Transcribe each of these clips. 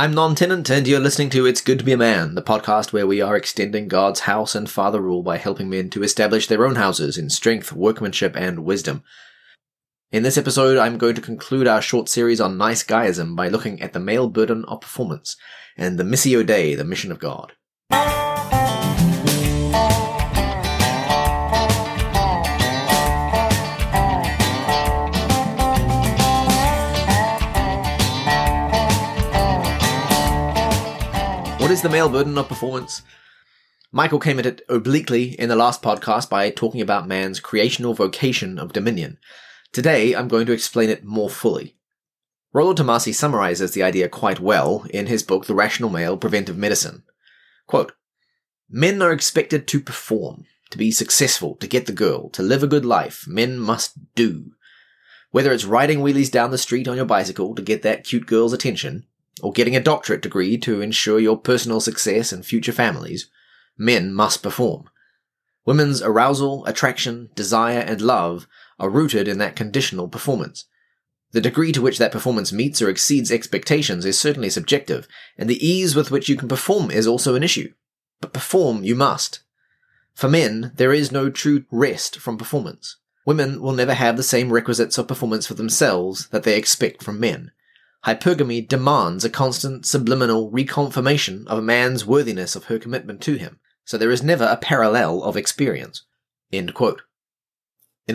I'm Bnonn Tennant, and you're listening to It's Good to Be a Man, the podcast where we are extending God's house and father rule by helping men to establish their own houses in strength, workmanship, and wisdom. In this episode, I'm going to conclude our short series on nice guyism by looking at the male burden of performance and the Missio Dei, the mission of God. What is the male burden of performance? Michael came at it obliquely in the last podcast by talking about man's creational vocation of dominion. Today, I'm going to explain it more fully. Rollo Tomassi summarizes the idea quite well in his book The Rational Male Preventive Medicine. Quote, Men are expected to perform, to be successful, to get the girl, to live a good life. Men must do. Whether it's riding wheelies down the street on your bicycle to get that cute girl's attention, or getting a doctorate degree to ensure your personal success and future families, men must perform. Women's arousal, attraction, desire, and love are rooted in that conditional performance. The degree to which that performance meets or exceeds expectations is certainly subjective, and the ease with which you can perform is also an issue. But perform you must. For men, there is no true rest from performance. Women will never have the same requisites of performance for themselves that they expect from men. Hypergamy demands a constant subliminal reconfirmation of a man's worthiness of her commitment to him, so there is never a parallel of experience. In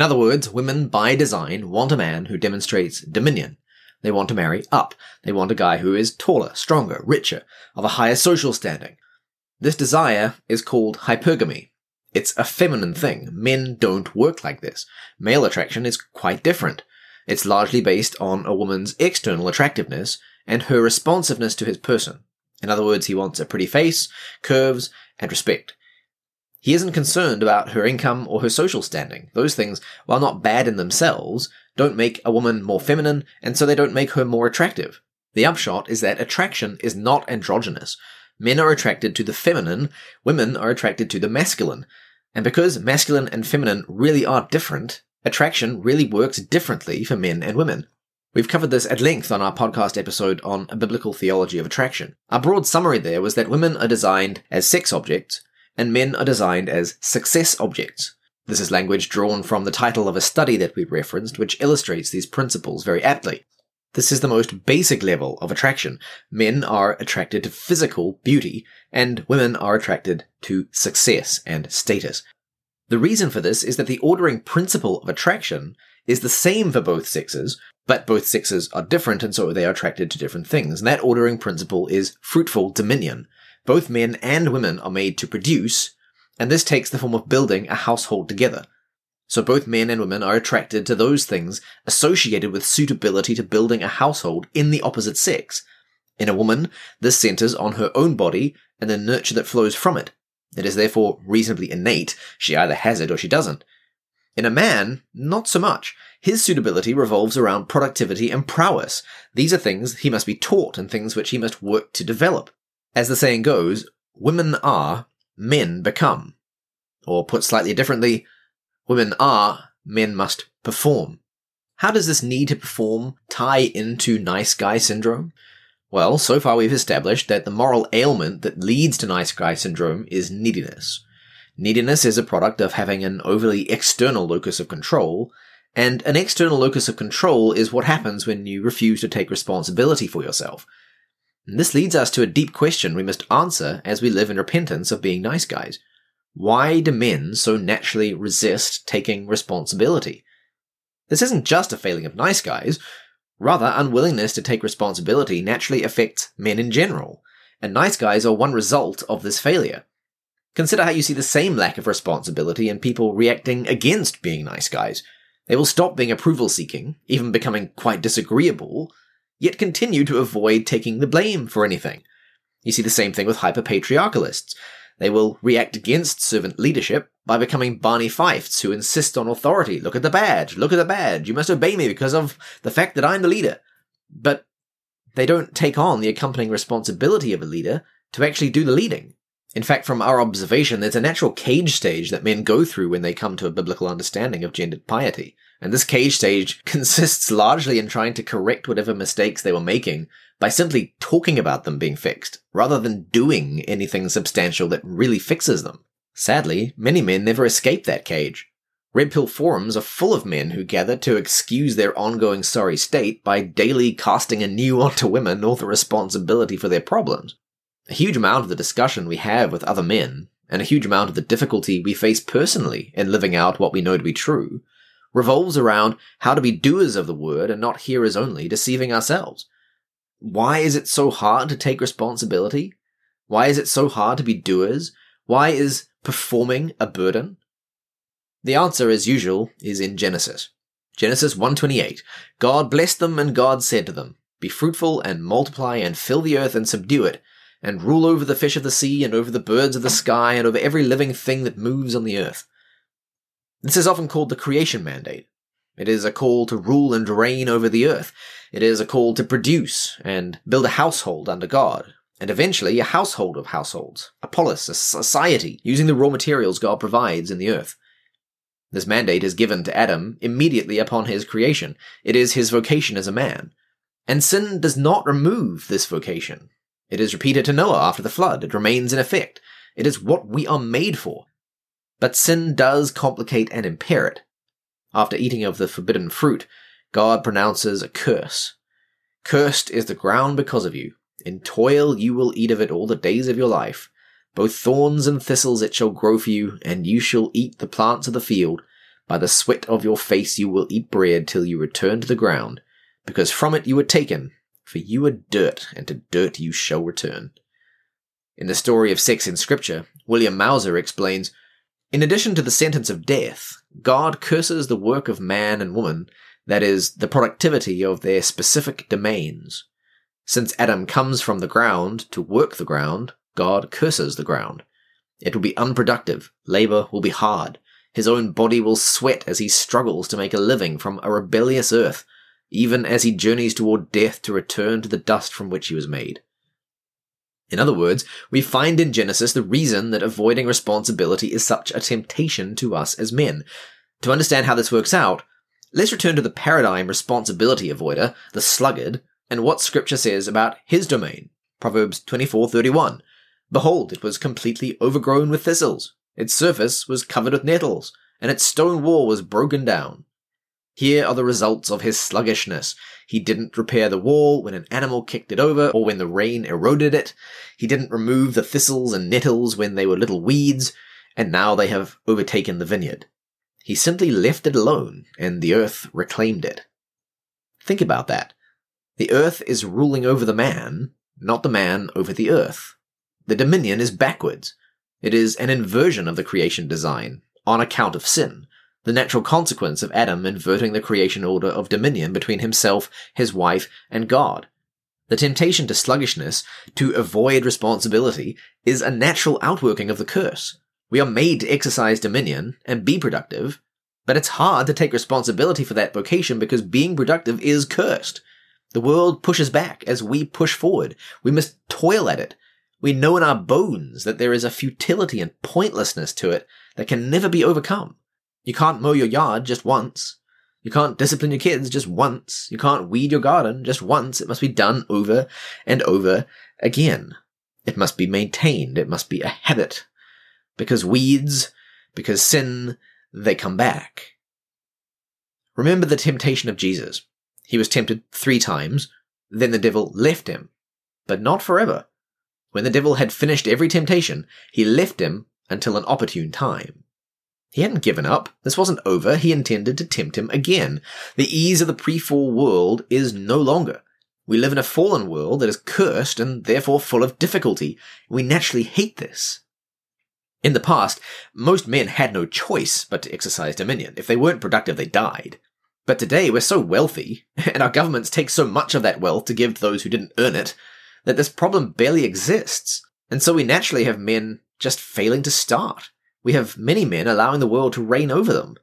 other words, women by design want a man who demonstrates dominion. They want to marry up. They want a guy who is taller, stronger, richer, of a higher social standing. This desire is called hypergamy. It's a feminine thing. Men don't work like this. Male attraction is quite different. It's largely based on a woman's external attractiveness and her responsiveness to his person. In other words, he wants a pretty face, curves, and respect. He isn't concerned about her income or her social standing. Those things, while not bad in themselves, don't make a woman more feminine, and so they don't make her more attractive. The upshot is that attraction is not androgynous. Men are attracted to the feminine, women are attracted to the masculine. And because masculine and feminine really are different, attraction really works differently for men and women. We've covered this at length on our podcast episode on a biblical theology of attraction. Our broad summary there was that women are designed as sex objects and men are designed as success objects. This is language drawn from the title of a study that we referenced, which illustrates these principles very aptly. This is the most basic level of attraction. Men are attracted to physical beauty, and women are attracted to success and status. The reason for this is that the ordering principle of attraction is the same for both sexes, but both sexes are different and so they are attracted to different things. And that ordering principle is fruitful dominion. Both men and women are made to produce, and this takes the form of building a household together. So both men and women are attracted to those things associated with suitability to building a household in the opposite sex. In a woman, this centers on her own body and the nurture that flows from it. It is therefore reasonably innate. She either has it or she doesn't. In a man, not so much. His suitability revolves around productivity and prowess. These are things he must be taught and things which he must work to develop. As the saying goes, women are, men become. Or put slightly differently, women are, men must perform. How does this need to perform tie into nice guy syndrome? Well, so far we've established that the moral ailment that leads to nice guy syndrome is neediness. Neediness is a product of having an overly external locus of control, and an external locus of control is what happens when you refuse to take responsibility for yourself. And this leads us to a deep question we must answer as we live in repentance of being nice guys. Why do men so naturally resist taking responsibility? This isn't just a failing of nice guys. Rather, unwillingness to take responsibility naturally affects men in general, and nice guys are one result of this failure. Consider how you see the same lack of responsibility in people reacting against being nice guys. They will stop being approval seeking, even becoming quite disagreeable, yet continue to avoid taking the blame for anything. You see the same thing with hyperpatriarchalists. They will react against servant leadership by becoming Barney Fifes who insist on authority. Look at the badge. Look at the badge. You must obey me because of the fact that I'm the leader. But they don't take on the accompanying responsibility of a leader to actually do the leading. In fact, from our observation, there's a natural cage stage that men go through when they come to a biblical understanding of gendered piety. And this cage stage consists largely in trying to correct whatever mistakes they were making by simply talking about them being fixed, rather than doing anything substantial that really fixes them. Sadly, many men never escape that cage. Red Pill forums are full of men who gather to excuse their ongoing sorry state by daily casting anew onto women all the responsibility for their problems. A huge amount of the discussion we have with other men, and a huge amount of the difficulty we face personally in living out what we know to be true, revolves around how to be doers of the word and not hearers only, deceiving ourselves. Why is it so hard to take responsibility? Why is it so hard to be doers? Why is performing a burden? The answer, as usual, is in Genesis. Genesis 128. God blessed them and God said to them, Be fruitful and multiply and fill the earth and subdue it, and rule over the fish of the sea and over the birds of the sky and over every living thing that moves on the earth. This is often called the creation mandate. It is a call to rule and reign over the earth. It is a call to produce and build a household under God, and eventually a household of households, a polis, a society, using the raw materials God provides in the earth. This mandate is given to Adam immediately upon his creation. It is his vocation as a man. And sin does not remove this vocation. It is repeated to Noah after the flood. It remains in effect. It is what we are made for. But sin does complicate and impair it. After eating of the forbidden fruit, God pronounces a curse. Cursed is the ground because of you. In toil you will eat of it all the days of your life. Both thorns and thistles it shall grow for you, and you shall eat the plants of the field. By the sweat of your face you will eat bread till you return to the ground, because from it you were taken, for you are dirt, and to dirt you shall return. In the story of sex in Scripture, William Mouser explains In addition to the sentence of death, God curses the work of man and woman, that is, the productivity of their specific domains. Since Adam comes from the ground to work the ground, God curses the ground. It will be unproductive, labor will be hard, his own body will sweat as he struggles to make a living from a rebellious earth, even as he journeys toward death to return to the dust from which he was made. In other words, we find in Genesis the reason that avoiding responsibility is such a temptation to us as men. To understand how this works out, let's return to the paradigm responsibility avoider, the sluggard, and what scripture says about his domain. Proverbs 24:31. Behold, it was completely overgrown with thistles. Its surface was covered with nettles, and its stone wall was broken down. Here are the results of his sluggishness. He didn't repair the wall when an animal kicked it over or when the rain eroded it. He didn't remove the thistles and nettles when they were little weeds, and now they have overtaken the vineyard. He simply left it alone, and the earth reclaimed it. Think about that. The earth is ruling over the man, not the man over the earth. The dominion is backwards. It is an inversion of the creation design, on account of sin the natural consequence of Adam inverting the creation order of dominion between himself, his wife, and God. The temptation to sluggishness, to avoid responsibility, is a natural outworking of the curse. We are made to exercise dominion and be productive, but it's hard to take responsibility for that vocation because being productive is cursed. The world pushes back as we push forward. We must toil at it. We know in our bones that there is a futility and pointlessness to it that can never be overcome. You can't mow your yard just once. You can't discipline your kids just once. You can't weed your garden just once. It must be done over and over again. It must be maintained. It must be a habit. Because weeds, because sin, they come back. Remember the temptation of Jesus. He was tempted three times, then the devil left him. But not forever. When the devil had finished every temptation, he left him until an opportune time. He hadn't given up. This wasn't over. He intended to tempt him again. The ease of the pre-fall world is no longer. We live in a fallen world that is cursed and therefore full of difficulty. We naturally hate this. In the past, most men had no choice but to exercise dominion. If they weren't productive, they died. But today we're so wealthy, and our governments take so much of that wealth to give to those who didn't earn it, that this problem barely exists. And so we naturally have men just failing to start we have many men allowing the world to reign over them.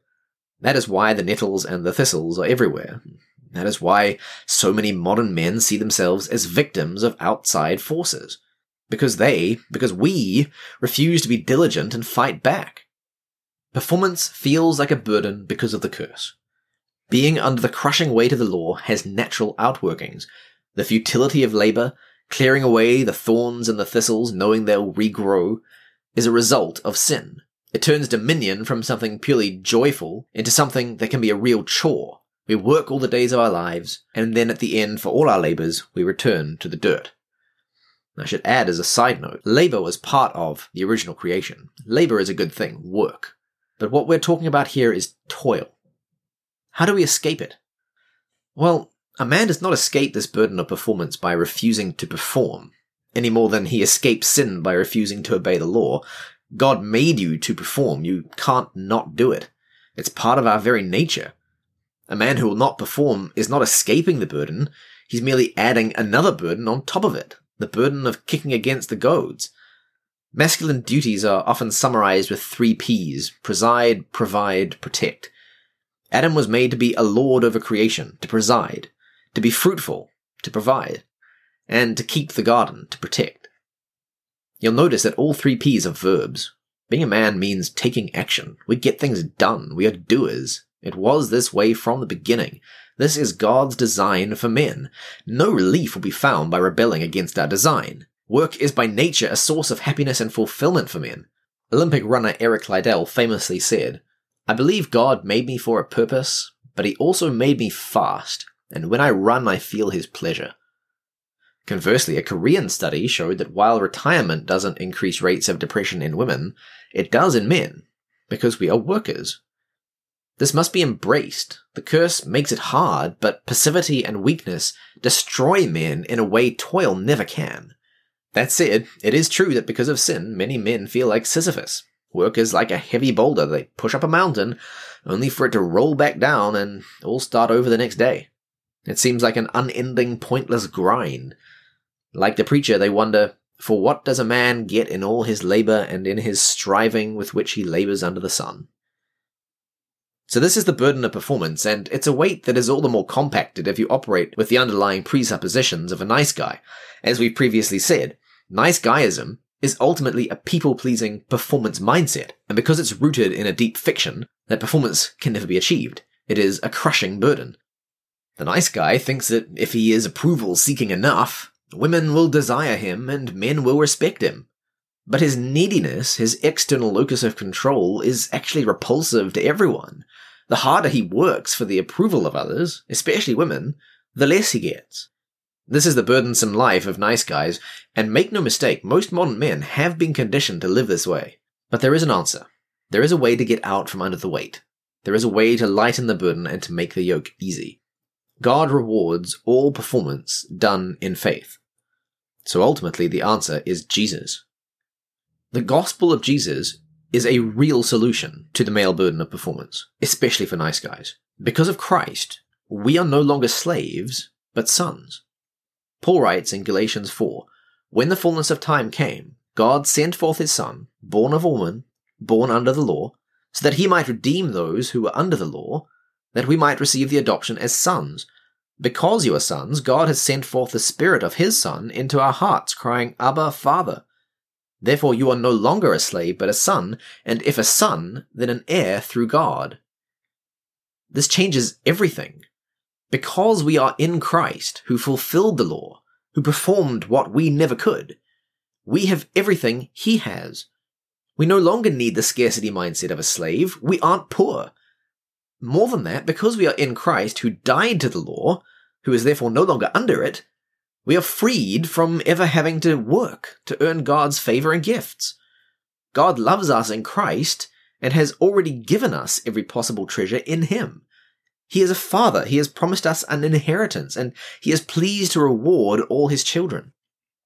That is why the nettles and the thistles are everywhere. That is why so many modern men see themselves as victims of outside forces. because they, because we, refuse to be diligent and fight back. Performance feels like a burden because of the curse. Being under the crushing weight of the law has natural outworkings. The futility of labor, clearing away the thorns and the thistles, knowing they'll regrow, is a result of sin. It turns dominion from something purely joyful into something that can be a real chore. We work all the days of our lives, and then at the end, for all our labors, we return to the dirt. I should add as a side note, labor was part of the original creation. Labor is a good thing, work. But what we're talking about here is toil. How do we escape it? Well, a man does not escape this burden of performance by refusing to perform, any more than he escapes sin by refusing to obey the law. God made you to perform. You can't not do it. It's part of our very nature. A man who will not perform is not escaping the burden. He's merely adding another burden on top of it the burden of kicking against the goads. Masculine duties are often summarized with three P's preside, provide, protect. Adam was made to be a lord over creation, to preside, to be fruitful, to provide, and to keep the garden, to protect. You'll notice that all three P's are verbs. Being a man means taking action. We get things done. We are doers. It was this way from the beginning. This is God's design for men. No relief will be found by rebelling against our design. Work is by nature a source of happiness and fulfillment for men. Olympic runner Eric Liddell famously said, I believe God made me for a purpose, but he also made me fast, and when I run I feel his pleasure. Conversely, a Korean study showed that while retirement doesn't increase rates of depression in women, it does in men, because we are workers. This must be embraced. The curse makes it hard, but passivity and weakness destroy men in a way toil never can. That said, it is true that because of sin, many men feel like Sisyphus. Work is like a heavy boulder. They push up a mountain, only for it to roll back down and all start over the next day. It seems like an unending, pointless grind. Like the preacher, they wonder, for what does a man get in all his labor and in his striving with which he labors under the sun? So this is the burden of performance, and it's a weight that is all the more compacted if you operate with the underlying presuppositions of a nice guy. As we've previously said, nice guyism is ultimately a people-pleasing performance mindset, and because it's rooted in a deep fiction, that performance can never be achieved. It is a crushing burden. The nice guy thinks that if he is approval-seeking enough, women will desire him and men will respect him. But his neediness, his external locus of control, is actually repulsive to everyone. The harder he works for the approval of others, especially women, the less he gets. This is the burdensome life of nice guys, and make no mistake, most modern men have been conditioned to live this way. But there is an answer. There is a way to get out from under the weight. There is a way to lighten the burden and to make the yoke easy. God rewards all performance done in faith. So ultimately, the answer is Jesus. The gospel of Jesus is a real solution to the male burden of performance, especially for nice guys. Because of Christ, we are no longer slaves, but sons. Paul writes in Galatians 4 When the fullness of time came, God sent forth his Son, born of a woman, born under the law, so that he might redeem those who were under the law, that we might receive the adoption as sons. Because you are sons, God has sent forth the Spirit of his Son into our hearts, crying, Abba, Father. Therefore you are no longer a slave, but a son, and if a son, then an heir through God. This changes everything. Because we are in Christ, who fulfilled the law, who performed what we never could, we have everything he has. We no longer need the scarcity mindset of a slave. We aren't poor. More than that, because we are in Christ, who died to the law, who is therefore no longer under it, we are freed from ever having to work to earn God's favor and gifts. God loves us in Christ and has already given us every possible treasure in Him. He is a father. He has promised us an inheritance and He is pleased to reward all His children.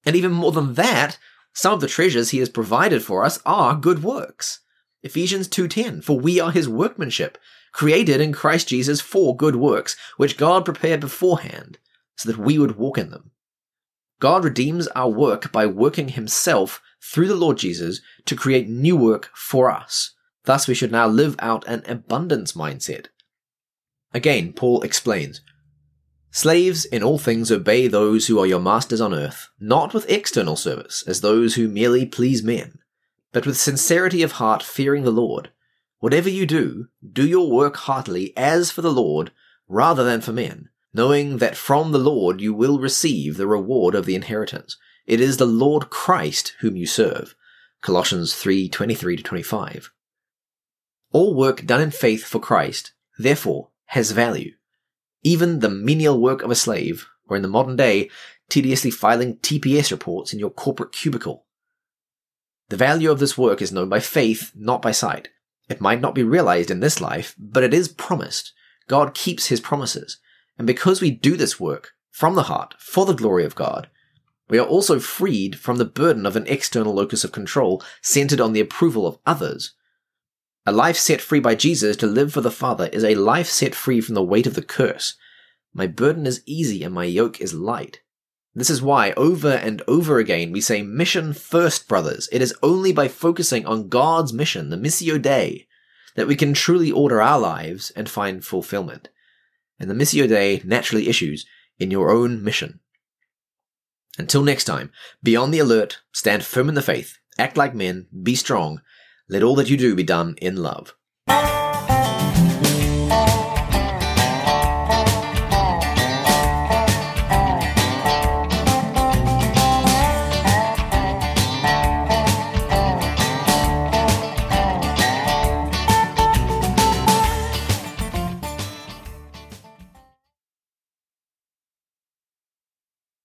And even more than that, some of the treasures He has provided for us are good works. Ephesians 2.10, for we are His workmanship, created in Christ Jesus for good works, which God prepared beforehand, so that we would walk in them. God redeems our work by working himself through the Lord Jesus to create new work for us. Thus, we should now live out an abundance mindset. Again, Paul explains Slaves, in all things obey those who are your masters on earth, not with external service, as those who merely please men, but with sincerity of heart fearing the Lord. Whatever you do, do your work heartily as for the Lord, rather than for men, knowing that from the Lord you will receive the reward of the inheritance. It is the Lord Christ whom you serve. Colossians 3:23 25. All work done in faith for Christ, therefore, has value. Even the menial work of a slave, or in the modern day, tediously filing TPS reports in your corporate cubicle. The value of this work is known by faith, not by sight. It might not be realized in this life, but it is promised. God keeps his promises. And because we do this work from the heart for the glory of God, we are also freed from the burden of an external locus of control centered on the approval of others. A life set free by Jesus to live for the Father is a life set free from the weight of the curse. My burden is easy and my yoke is light. This is why, over and over again, we say mission first, brothers. It is only by focusing on God's mission, the Missio Dei, that we can truly order our lives and find fulfillment. And the Missio Dei naturally issues in your own mission. Until next time, be on the alert, stand firm in the faith, act like men, be strong, let all that you do be done in love.